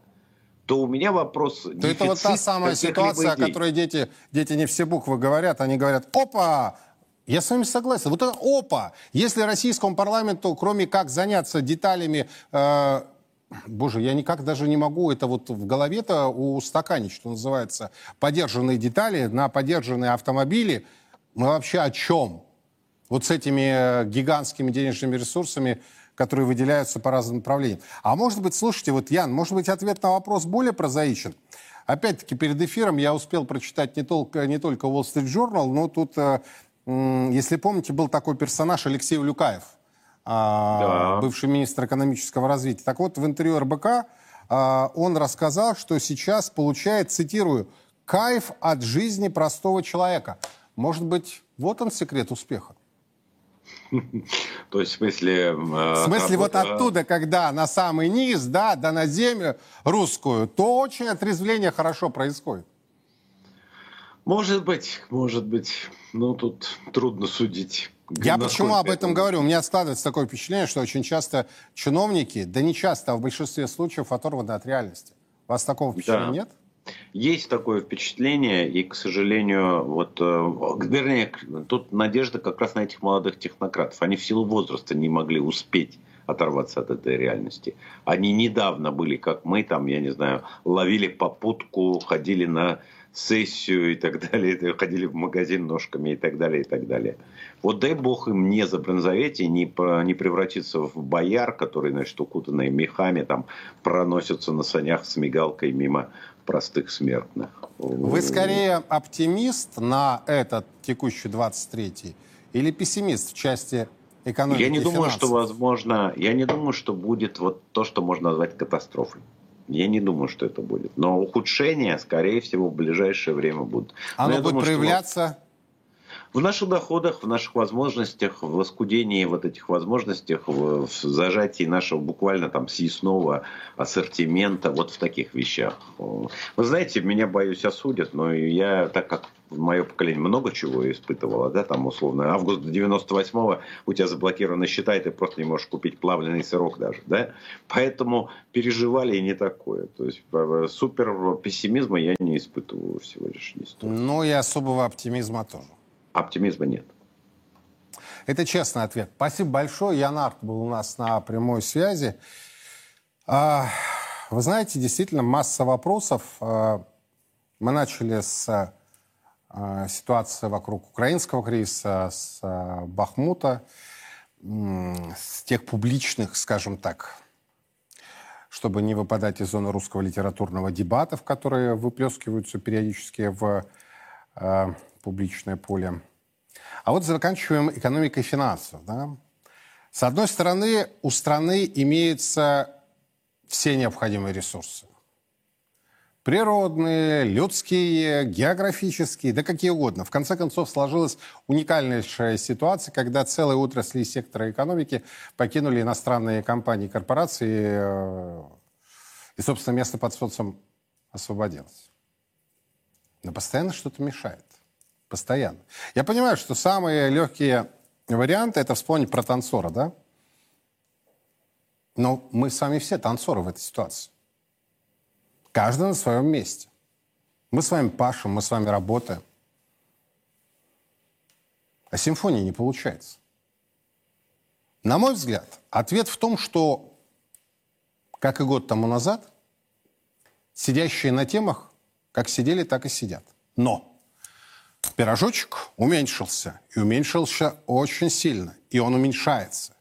то у меня вопрос... То это вот та самая ситуация, о которой дети, дети не все буквы говорят. Они говорят, опа, я с вами согласен. Вот это опа! Если российскому парламенту, кроме как заняться деталями э, Боже, я никак даже не могу это вот в голове-то устаканить, что называется, подержанные детали на подержанные автомобили. Мы вообще о чем? Вот с этими э, гигантскими денежными ресурсами, которые выделяются по разным направлениям. А может быть, слушайте, вот, Ян, может быть, ответ на вопрос более прозаичен? Опять-таки, перед эфиром я успел прочитать не только, не только Wall Street Journal, но тут, э, если помните, был такой персонаж Алексей Улюкаев – да. бывший министр экономического развития. Так вот, в интервью РБК а, он рассказал, что сейчас получает, цитирую, кайф от жизни простого человека. Может быть, вот он секрет успеха. То есть в смысле... В смысле вот оттуда, когда на самый низ, да, да на землю русскую, то очень отрезвление хорошо происходит. Может быть, может быть. Ну, тут трудно судить. Я почему об этом говорю? У меня складывается такое впечатление, что очень часто чиновники, да не часто, а в большинстве случаев оторваны от реальности. У вас такого впечатления да. нет? Есть такое впечатление, и, к сожалению, вот, э, вернее, тут надежда как раз на этих молодых технократов. Они в силу возраста не могли успеть оторваться от этой реальности. Они недавно были, как мы, там, я не знаю, ловили попутку, ходили на сессию и так далее, ходили в магазин ножками и так далее, и так далее. Вот дай бог им не забронзоветь и не, не превратиться в бояр, которые, значит, укутанные мехами, там, проносятся на санях с мигалкой мимо простых смертных. Вы скорее оптимист на этот текущий 23-й или пессимист в части экономики Я не думаю, финансов? что возможно, я не думаю, что будет вот то, что можно назвать катастрофой. Я не думаю, что это будет. Но ухудшения, скорее всего, в ближайшее время будут. Но Оно будет думаю, что проявляться в наших доходах, в наших возможностях, в оскудении вот этих возможностях, в, в зажатии нашего буквально там съестного ассортимента, вот в таких вещах. Вы знаете, меня, боюсь, осудят, но я, так как мое поколение много чего испытывало, да, там условно, август 98-го у тебя заблокированы счета, и ты просто не можешь купить плавленый сырок даже, да, поэтому переживали и не такое, то есть э, супер пессимизма я не испытываю всего лишь не стоит. Ну и особого оптимизма тоже. Оптимизма нет. Это честный ответ. Спасибо большое. Ян Арт был у нас на прямой связи. А, Вы знаете, действительно, масса вопросов. А, Мы начали с а, ситуации вокруг украинского кризиса, с Бахмута, с тех публичных, скажем так, чтобы не выпадать из зоны русского литературного дебата, в которые выплескиваются периодически в публичное поле. А вот заканчиваем экономикой и финансов. Да? С одной стороны, у страны имеются все необходимые ресурсы. Природные, людские, географические, да какие угодно. В конце концов, сложилась уникальнейшая ситуация, когда целые отрасли сектора экономики покинули иностранные компании и корпорации, э, и, собственно, место под солнцем освободилось. Но постоянно что-то мешает. Постоянно. Я понимаю, что самые легкие варианты это вспомнить про танцора, да? Но мы с вами все танцоры в этой ситуации. Каждый на своем месте. Мы с вами пашем, мы с вами работаем. А симфонии не получается. На мой взгляд, ответ в том, что, как и год тому назад, сидящие на темах, как сидели, так и сидят. Но пирожочек уменьшился. И уменьшился очень сильно. И он уменьшается.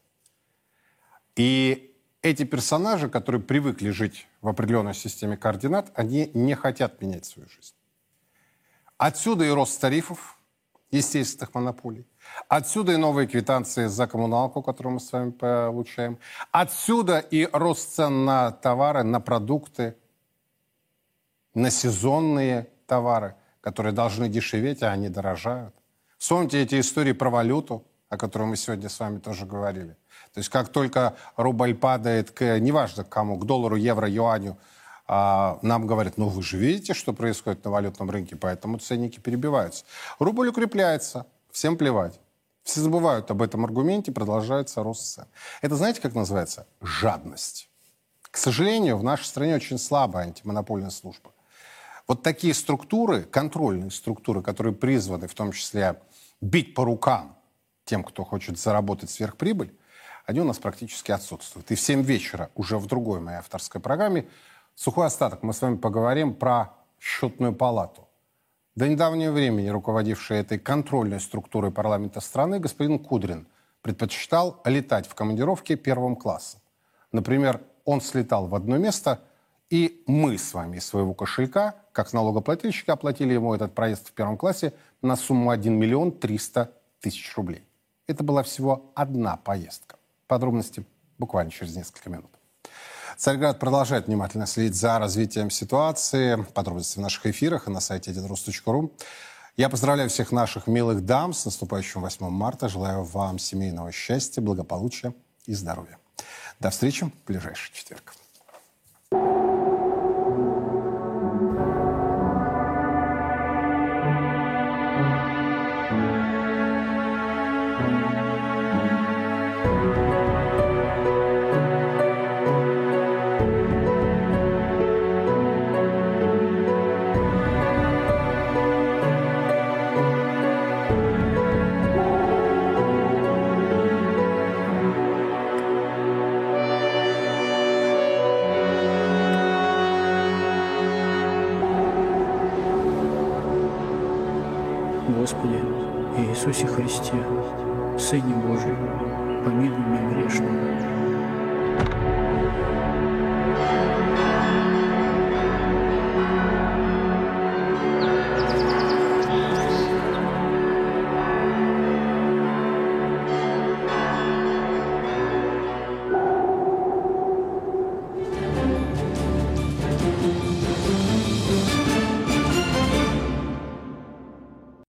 И эти персонажи, которые привыкли жить в определенной системе координат, они не хотят менять свою жизнь. Отсюда и рост тарифов, естественных монополий. Отсюда и новые квитанции за коммуналку, которую мы с вами получаем. Отсюда и рост цен на товары, на продукты, на сезонные товары, которые должны дешеветь, а они дорожают. Вспомните эти истории про валюту, о которой мы сегодня с вами тоже говорили. То есть как только рубль падает, к, неважно к кому, к доллару, евро, юаню, а, нам говорят, ну вы же видите, что происходит на валютном рынке, поэтому ценники перебиваются. Рубль укрепляется, всем плевать. Все забывают об этом аргументе, продолжается рост цен. Это знаете, как называется? Жадность. К сожалению, в нашей стране очень слабая антимонопольная служба. Вот такие структуры, контрольные структуры, которые призваны в том числе бить по рукам тем, кто хочет заработать сверхприбыль, они у нас практически отсутствуют. И в 7 вечера уже в другой моей авторской программе «Сухой остаток» мы с вами поговорим про счетную палату. До недавнего времени руководивший этой контрольной структурой парламента страны господин Кудрин предпочитал летать в командировке первым классом. Например, он слетал в одно место, и мы с вами из своего кошелька, как налогоплательщики, оплатили ему этот проезд в первом классе на сумму 1 миллион 300 тысяч рублей. Это была всего одна поездка. Подробности буквально через несколько минут. Царьград продолжает внимательно следить за развитием ситуации. Подробности в наших эфирах и на сайте edinrus.ru. Я поздравляю всех наших милых дам с наступающим 8 марта. Желаю вам семейного счастья, благополучия и здоровья. До встречи в ближайший четверг. Христе, Сыне Божий,